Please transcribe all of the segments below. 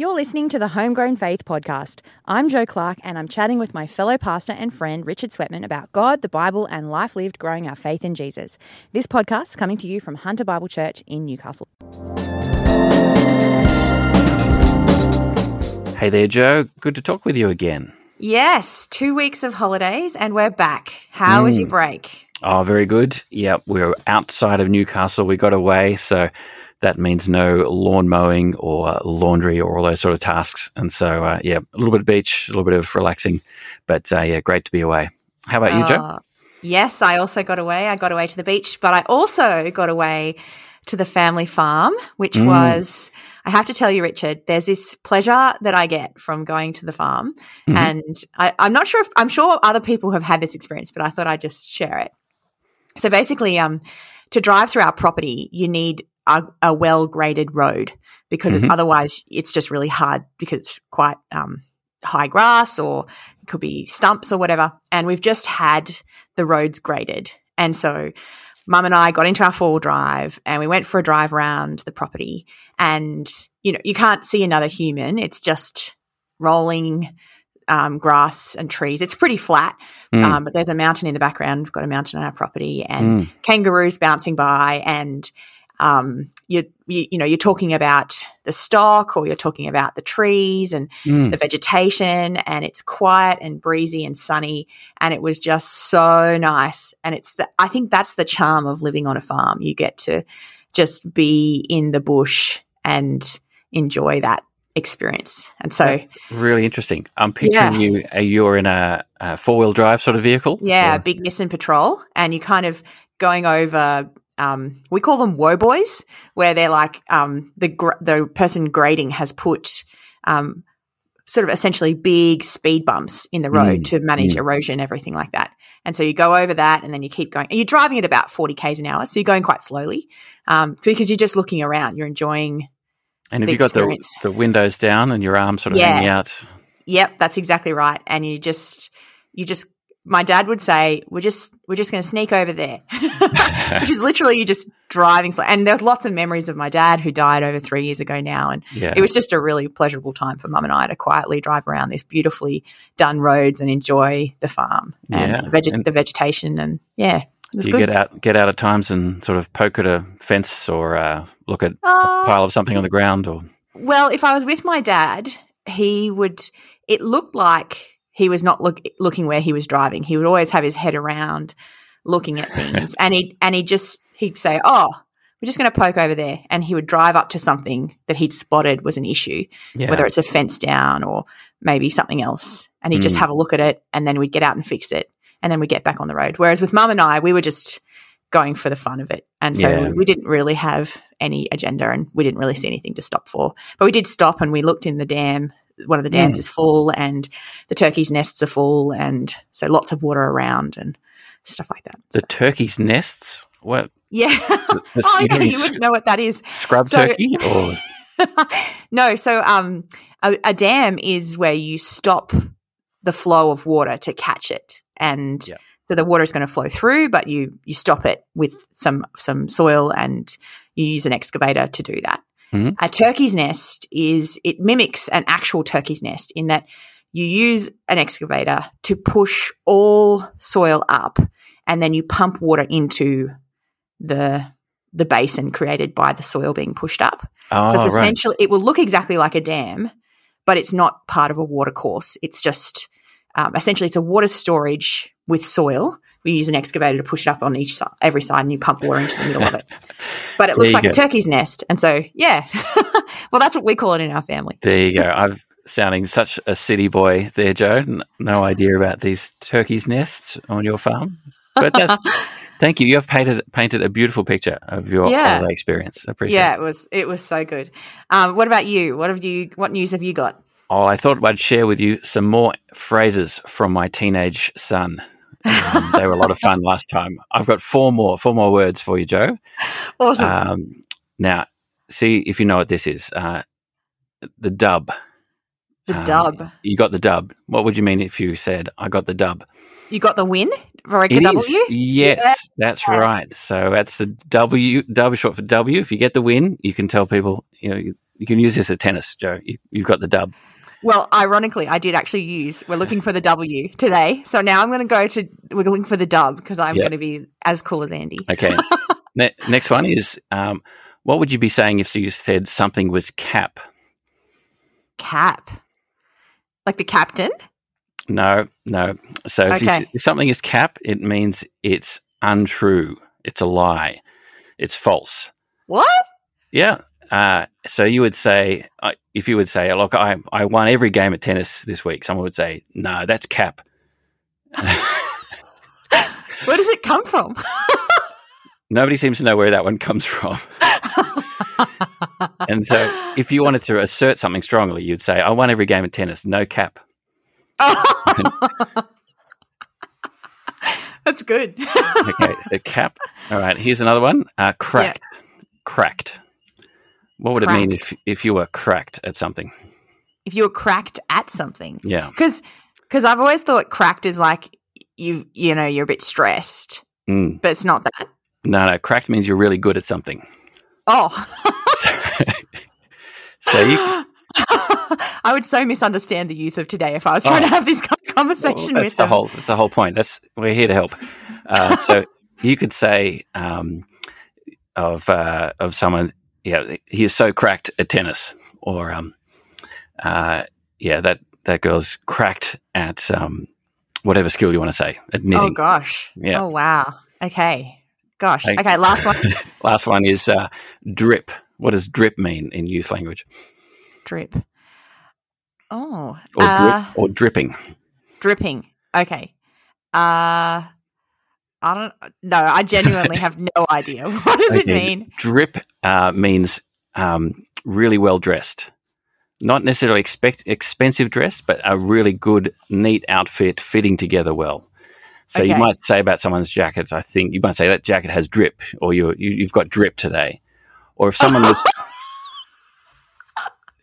You're listening to the Homegrown Faith Podcast. I'm Joe Clark, and I'm chatting with my fellow pastor and friend Richard Sweatman about God, the Bible, and life lived growing our faith in Jesus. This podcast is coming to you from Hunter Bible Church in Newcastle. Hey there, Joe. Good to talk with you again. Yes, two weeks of holidays, and we're back. How was your mm. break? Oh, very good. Yep, we were outside of Newcastle. We got away, so that means no lawn mowing or laundry or all those sort of tasks. And so, uh, yeah, a little bit of beach, a little bit of relaxing, but uh, yeah, great to be away. How about you, Joe? Uh, yes, I also got away. I got away to the beach, but I also got away to the family farm, which Mm. was, I have to tell you, Richard, there's this pleasure that I get from going to the farm. Mhm. And I, I'm not sure if, I'm sure other people have had this experience, but I thought I'd just share it. So basically, um, to drive through our property, you need a, a well graded road because it's, Mhm. otherwise it's just really hard because it's quite um, high grass or it could be stumps or whatever. And we've just had the roads graded. And so mum and I got into our four drive and we went for a drive around the property. And, you know, you can't see another human, it's just rolling um, grass and trees. It's pretty flat, Mm. um, but there's a mountain in the background. We've got a mountain on our property and Mm. kangaroos bouncing by and um, you, you you know you're talking about the stock or you're talking about the trees and Mm. the vegetation and it's quiet and breezy and sunny and it was just so nice and it's the I think that's the charm of living on a farm you get to just be in the bush and enjoy that experience and so Really interesting. I'm picturing you. Uh, you're in a, a four wheel drive sort of vehicle. yeah big Nissan Patrol and you kind of going over um, we call them whoa boys where they're like um, the gr- the person grading has put um, sort of essentially big speed bumps in the road Mm, to manage mm. erosion, everything like that. And so you go over that and then you keep going. And you're driving at about 40 Ks an hour. So you're going quite slowly um, because you're just looking around. You're enjoying. and have you got the, the windows down and your arms sort of Yeah. hanging out? Yep, that's exactly right. And you just, you just, my dad would say, we're just, we're just going to sneak over there, which is literally you just driving slow. And there's lots of memories of my dad who died over three years ago now. And Yeah. it was just a really pleasurable time for mum and I to quietly drive around these beautifully done roads and enjoy the farm and, Yeah. the, veg- And- the vegetation. And yeah, it was you good. get out get out at times and sort of poke at a fence or uh, look at a Uh, pile of something on the ground or Well, if I was with my dad, he would. It looked like he was not look, looking where he was driving. He would always have his head around, looking at things, and he and he just he'd say, "Oh, we're just going to poke over there," and he would drive up to something that he'd spotted was an issue, yeah. whether it's a fence down or maybe something else, and he'd just Mm. have a look at it, and then we'd get out and fix it, and then we'd get back on the road. Whereas with mum and I, we were just going for the fun of it, and so Yeah. we didn't really have any agenda, and we didn't really see anything to stop for. But we did stop, and we looked in the dam. One of the dams Mm. is full, and the turkeys' nests are full, and so lots of water around and stuff like that. the So- turkey's nests. What yeah, the- oh, you yeah, you wouldn't know what that is. scrub So- turkey or no, so um, a, a dam is where you stop the flow of water to catch it, and Yeah. so the water is going to flow through, but you you stop it with some some soil, and you use an excavator to do that. Mhm. A turkey's nest is it mimics an actual turkey's nest in that you use an excavator to push all soil up, and then you pump water into the the basin created by the soil being pushed up. oh So it's right. essentially, it will look exactly like a dam, but it's not part of a water course. It's just um, essentially it's a water storage with soil. We use an excavator to push it up on each side, every side, and you pump water into the middle of it. But it looks like a turkey's nest, and so yeah, well, that's what we call it in our family. There you go. I'm sounding such a city boy there, Joe. N- No idea about these turkeys' nests on your farm, but that's thank you. You have painted painted a beautiful picture of your Yeah. holiday experience. I appreciate. Yeah, it. it was it was so good. Um, what about you? What have you? What news have you got? Oh, I thought I'd share with you some more phrases from my teenage son. Um, they were a lot of fun last time. I've got four more, four more words for you, Joe. Awesome. Um, now, see if you know what this is. Uh, the dub. the um, dub. You got the dub. What would you mean if you said, "I got the dub"? You got the win for like a It W. is. Yes, that's right. So that's the W. W short for W. If you get the win, you can tell people, you know, you can use this at tennis, Joe. You, you've got the dub. Well, ironically, I did actually use. We're looking for the W today, so now I'm going to go to. We're looking for the dub because I'm Yep. going to be as cool as Andy. Okay. ne- next one is um, what would you be saying if you said something was cap? Cap, like the captain. No, no. So if, you- if something is cap, it means it's untrue. It's a lie. It's false. What? Yeah. Uh, so you would say, uh, if you would say, look, I, I won every game at tennis this week, someone would say, no, that's cap. Where does it come from? Nobody seems to know where that one comes from. and so if you wanted to assert something strongly, you'd say, I won every game at tennis, no cap. That's good. Okay, so cap. All right, here's another one. Uh, cracked. Cracked. What would it mean if, if you were cracked at something? if you were cracked at something, Yeah. because because I've always thought cracked is like you you know you're a bit stressed, Mm. but it's not that. No, no, cracked means you're really good at something. Oh. So you, I would so misunderstand the youth of today if I was trying Oh. to have this kind of Well, conversation that's with the them. whole. That's the whole point. That's we're here to help. Uh, so you could say um, of uh, of someone, yeah, he is so cracked at tennis, or um, uh, yeah, that that girl's cracked at um, whatever skill you want to say at knitting. oh gosh. Yeah. Oh wow. Okay. Gosh. Hey. Okay. Last one. Last one is uh, drip. What does drip mean in youth language? Drip. Oh. Or uh, drip or dripping? dripping. Okay. Uh. I don't. No, I genuinely have no idea. What does it mean? Drip uh, means um, really well dressed. Not necessarily expect, expensive dressed, but a really good, neat outfit fitting together well. So you might say about someone's jacket, I think you might say that jacket has drip, or you, you you've got drip today. Or if someone was,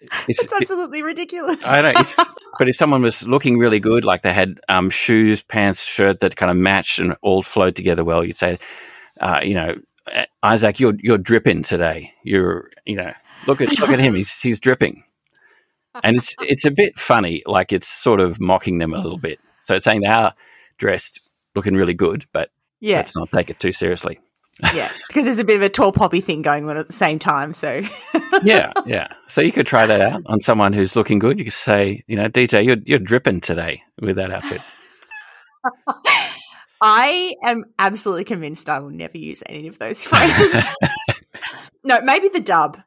if, It's absolutely ridiculous. I. If, but if someone was looking really good, like they had um, shoes, pants, shirt that kind of matched and all flowed together well, you'd say, uh, you know, Isaac, you're you're dripping today. You're, you know, look at look at him. He's he's dripping, and it's it's a bit funny. Like it's sort of mocking them a little bit. So it's saying they are dressed, looking really good, but yeah, let's not take it too seriously. Yeah, because there's a bit of a tall poppy thing going on at the same time. So yeah, yeah. So you could try that out on someone who's looking good. You could say, you know, DJ, you're you're dripping today with that outfit. I am absolutely convinced I will never use any of those phrases. no, maybe the dub.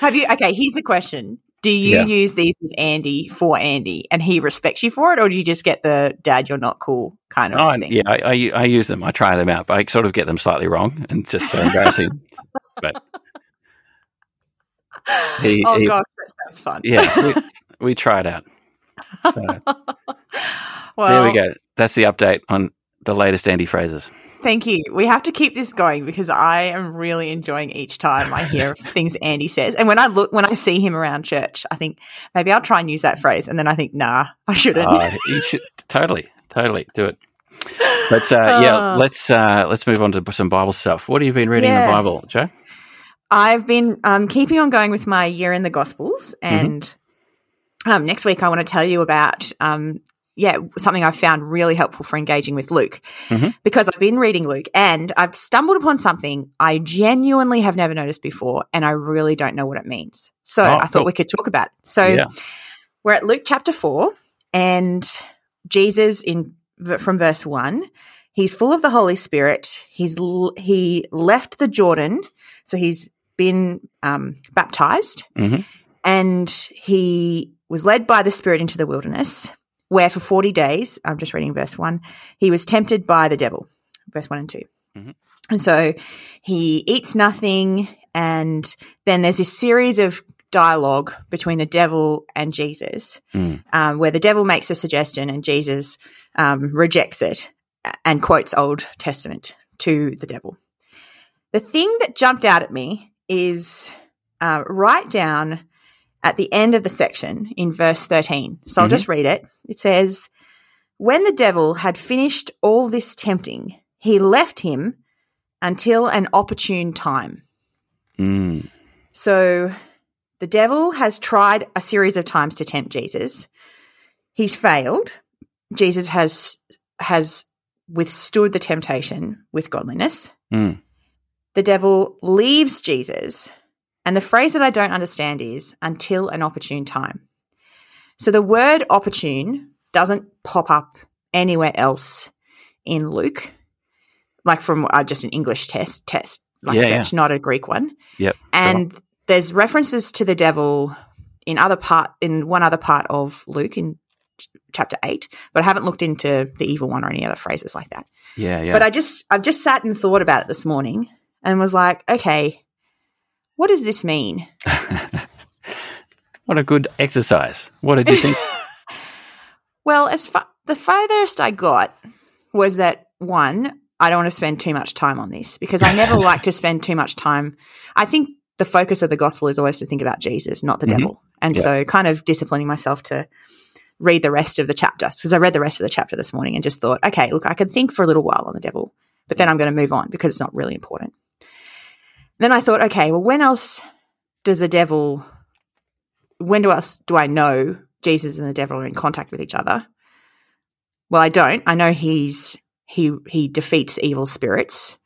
Have you? Okay, here's the question: Do you Yeah. use these with Andy for Andy, and he respects you for it, or do you just get the "Dad, you're not cool" kind of Oh, thing? yeah, I, I, I use them. I try them out, but I sort of get them slightly wrong, and it's just so embarrassing. but he, oh he- gosh, that sounds fun. yeah, we, we try it out. So well, there we go. That's the update on the latest Andy phrases. Thank you. We have to keep this going because I am really enjoying each time I hear things Andy says. And when I look, when I see him around church, I think maybe I'll try and use that phrase. And then I think, nah, I shouldn't. Uh, you should totally, totally do it. But uh, yeah, Uh. let's uh, let's move on to some Bible stuff. What have you been reading in the Bible, Joe? I've been um, keeping on going with my year in the Gospels, Mm-hmm. and um, next week I want to tell you about um, yeah something I've found really helpful for engaging with Luke Mhm. because I've been reading Luke and I've stumbled upon something I genuinely have never noticed before, and I really don't know what it means. So Oh, I thought cool. we could talk about it. So Yeah. we're at Luke chapter four, and Jesus in from verse one. He's full of the Holy Spirit. He's he left the Jordan, so he's been um, baptized, Mhm. and he was led by the Spirit into the wilderness, where for forty days, I'm just reading verse one, he was tempted by the devil. Verse one and 2 Mhm. and so he eats nothing, and then there's this series of dialogue between the devil and Jesus, Mm. um, where the devil makes a suggestion and Jesus um, rejects it and quotes Old Testament to the devil. The thing that jumped out at me is uh, right down at the end of the section in verse 13. So I'll Mhm. just read it. It says, When the devil had finished all this tempting, he left him until an opportune time. Mm. So the devil has tried a series of times to tempt Jesus. He's failed. Jesus has has withstood the temptation with godliness. Mm. The devil leaves Jesus. And the phrase that I don't understand is until an opportune time. So the word opportune doesn't pop up anywhere else in Luke, like from uh, just an English test test like Yeah, search, not a Greek one. Yep. And there's references to the devil in other part in one other part of Luke in ch- chapter eight, but I haven't looked into the evil one or any other phrases like that. Yeah, yeah. But I just I've just sat and thought about it this morning and was like, okay, what does this mean? what a good exercise. What did you think? Well, as far the farthest I got was that one, I don't want to spend too much time on this because I never like to spend too much time. I think the focus of the gospel is always to think about Jesus, not the Mhm. devil. And Yeah. so kind of disciplining myself to read the rest of the chapter because I read the rest of the chapter this morning and just thought, okay, look, I can think for a little while on the devil, but then I'm going to move on because it's not really important. Then I thought, okay, well, when else does the devil, when do else do I know Jesus and the devil are in contact with each other? Well, I don't. I know he's he he defeats evil spirits,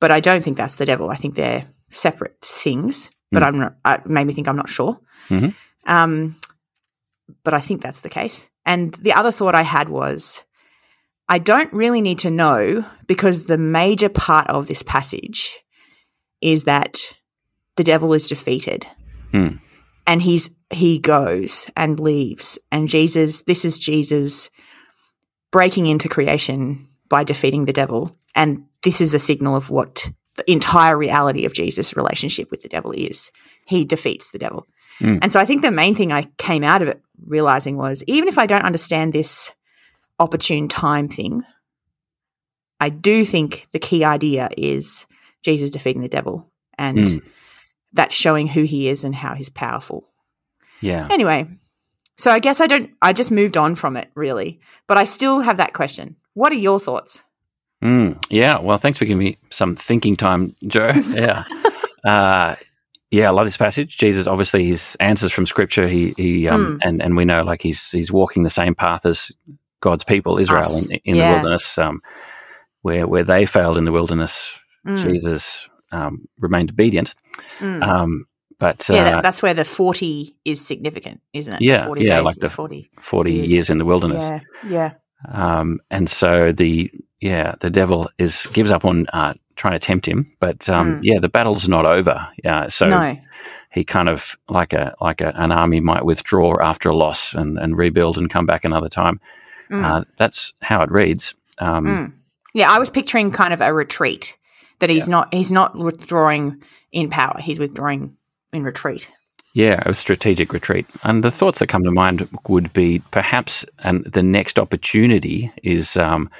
but I don't think that's the devil. I think they're separate things. But I'm not. It made me think I'm not sure. Mhm. Um, but I think that's the case. And the other thought I had was, I don't really need to know because the major part of this passage is that the devil is defeated, Hmm. and he's he goes and leaves, and Jesus. This is Jesus breaking into creation by defeating the devil. And this is a signal of what the entire reality of Jesus' relationship with the devil is. He defeats the devil. Mm. And so I think the main thing I came out of it realizing was even if I don't understand this opportune time thing, I do think the key idea is Jesus defeating the devil and Mm. that's showing who he is and how he's powerful. Yeah. Anyway, so I guess I don't, I just moved on from it really, but I still have that question. What are your thoughts? Mm, yeah. Well, thanks for giving me some thinking time, Joe. Yeah. uh, yeah, I love this passage. Jesus, obviously, his answers from Scripture. He, he, um, and and we know like he's he's walking the same path as God's people, Israel, Us. in, in Yeah. the wilderness, um, where where they failed in the wilderness. Mm, Jesus um, remained obedient. mm. Um, but yeah, uh, that, that's where the 40 is significant, isn't it? Yeah, 40 yeah, days like the 40. forty years. years in the wilderness. Yeah, yeah. Um, and so the yeah the devil is gives up on uh, trying to tempt him, but um, Mm. yeah the battle's not over. Yeah, so no. he kind of like a like a, an army might withdraw after a loss and, and rebuild and come back another time. Mm, Uh, that's how it reads. Um, mm. Yeah, I was picturing kind of a retreat that he's not he's not withdrawing in power. He's withdrawing in retreat. Yeah, a strategic retreat. And the thoughts that come to mind would be perhaps, and the next opportunity is um,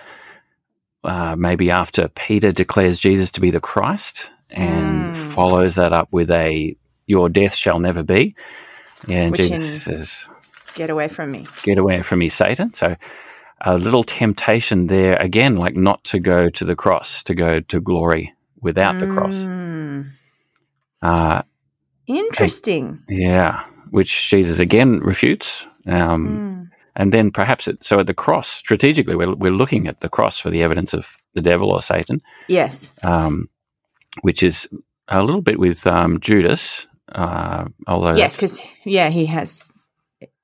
uh, maybe after Peter declares Jesus to be the Christ and Mm. follows that up with a "Your death shall never be," and Which Jesus says, Get away from me. "Get away from me, Satan." So. A little temptation there again, like not to go to the cross, to go to glory without the cross. Mm, Uh, interesting. yeah, which Jesus again refutes. Um, Mm, And then perhaps it, so at the cross, strategically, we're, we're looking at the cross for the evidence of the devil or Satan, yes. um, which is a little bit with um, Judas, uh, although Yes, because yeah, he has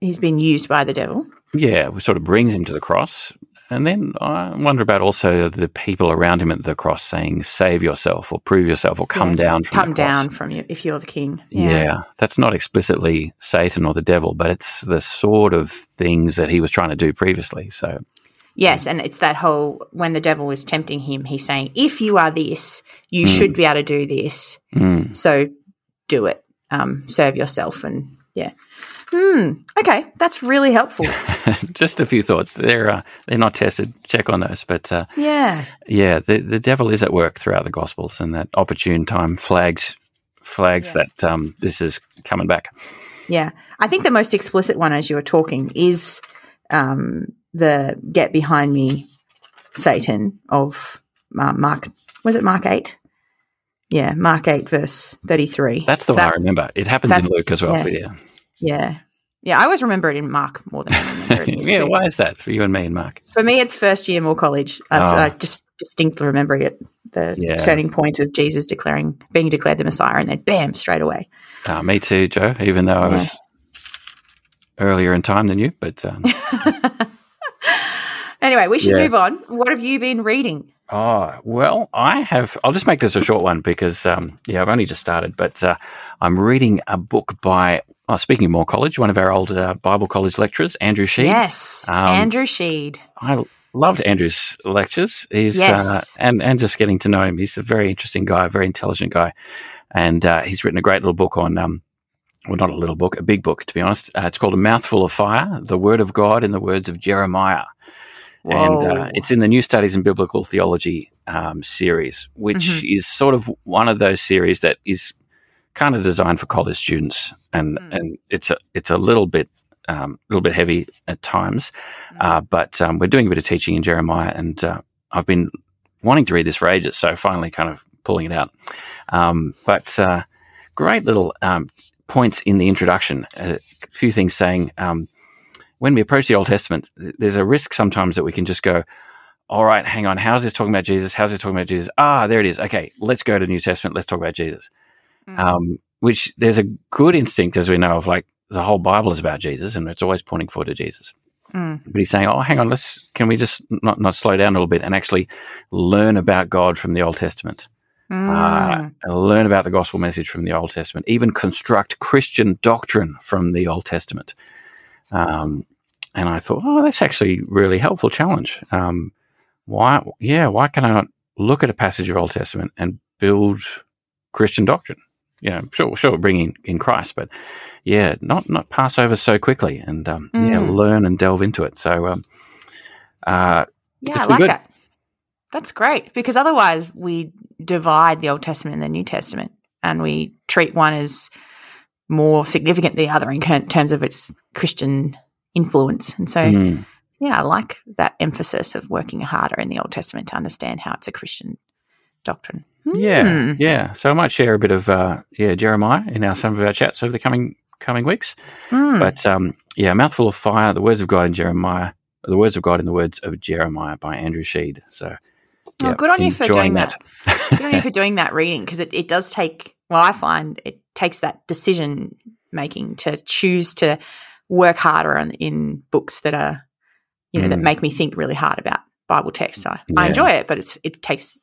he's been used by the devil. Yeah, sort of brings him to the cross. And then I wonder about also the people around him at the cross saying, "Save yourself," or "Prove yourself," or "Come Yeah. down from Come the cross." down from you if you're the king. Yeah. that's not explicitly Satan or the devil, but it's the sort of things that he was trying to do previously. So Yes, and it's that whole when the devil is tempting him, he's saying, "If you are this, you Mm. should be able to do this. mm, So do it. Um, serve yourself." And yeah, hmm. Okay, that's really helpful. just a few thoughts. They're uh, they're not tested. Check on those, but uh, yeah, yeah, the the devil is at work throughout the Gospels, and that opportune time flags flags Yeah. that um, this is coming back. yeah. I think the most explicit one, as you were talking, is um, the "Get behind me, Satan" of uh, Mark. Was it Mark eight? Yeah, Mark 8, verse 33. That's the one I remember. It happens in Luke as well. Yeah. Yeah. Yeah. I always remember it in Mark more than I remember it yeah, too. why is that for you and me and Mark? For me, it's first year Moore College. That's, Oh. I just distinctly remember it. The Yeah. turning point of Jesus declaring, being declared the Messiah, and then bam, straight away. Uh, me too, Joe, even though I Yeah. was earlier in time than you. But um, Anyway, we should Yeah. move on. What have you been reading? Oh, well, I have. I'll just make this a short one because, um, yeah, I've only just started, but uh, I'm reading a book by, oh, speaking of Moore College, one of our old uh, Bible college lecturers, Andrew Shead. Yes, Um, Andrew Shead. I loved Andrew's lectures. He's, Yes. uh, and, and just getting to know him. He's a very interesting guy, a very intelligent guy. And uh, he's written a great little book on, um, well, not a little book, a big book, to be honest. Uh, it's called A Mouthful of Fire The Word of God in the Words of Jeremiah. And uh, it's in the New Studies in Biblical Theology um, series, which Mhm. is sort of one of those series that is kind of designed for college students, and Mm. and it's a it's a little bit um, little bit heavy at times, Mm. uh, but um, we're doing a bit of teaching in Jeremiah, and uh, I've been wanting to read this for ages, so finally kind of pulling it out. Um, but uh, great little um, points in the introduction, a few things saying. Um, when we approach the Old Testament, there's a risk sometimes that we can just go, all right, hang on, how's this talking about Jesus? How's this talking about Jesus? Ah, there it is. Okay, let's go to New Testament. Let's talk about Jesus. Mm. Um, which there's a good instinct, as we know, of like the whole Bible is about Jesus and it's always pointing forward to Jesus. Mm. But he's saying, oh, hang on, let's, can we just not, not slow down a little bit and actually learn about God from the Old Testament? Uh, Mm. and learn about the gospel message from the Old Testament, even construct Christian doctrine from the Old Testament. Um, and I thought, oh, that's actually a really helpful challenge. Um, why, yeah, why can I not look at a passage of Old Testament and build Christian doctrine? You know, sure, sure, bringing in Christ, but yeah, not not pass over so quickly, and um, yeah, Mm. learn and delve into it. So, um, uh, Yeah, I like good. that. That's great because otherwise we divide the Old Testament and the New Testament, and we treat one as more significant than the other in terms of its Christian influence. And so, mm, yeah, I like that emphasis of working harder in the Old Testament to understand how it's a Christian doctrine. Yeah, Hmm. yeah. So I might share a bit of uh, yeah Jeremiah in our some of our chats over the coming coming weeks. Hmm. But um, yeah, mouthful of fire, the words of God in Jeremiah, the words of God in the words of Jeremiah by Andrew Shead. So Oh, good on you for doing that. Good on you for doing that reading because it, it does take, well, I find it takes that decision making to choose to work harder on, in books that are, you know, that Mm. make me think really hard about Bible text. I, Yeah. I enjoy it, but it's it takes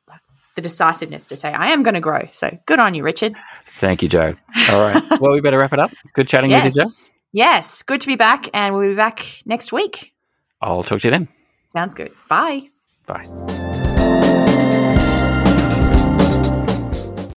the decisiveness to say, I am going to grow. So good on you, Richard. Thank you, Joe. All right. well, we better wrap it up. Good chatting with you, Joe. Yes. Yes. Good to be back. And we'll be back next week. I'll talk to you then. Sounds good. Bye. Bye.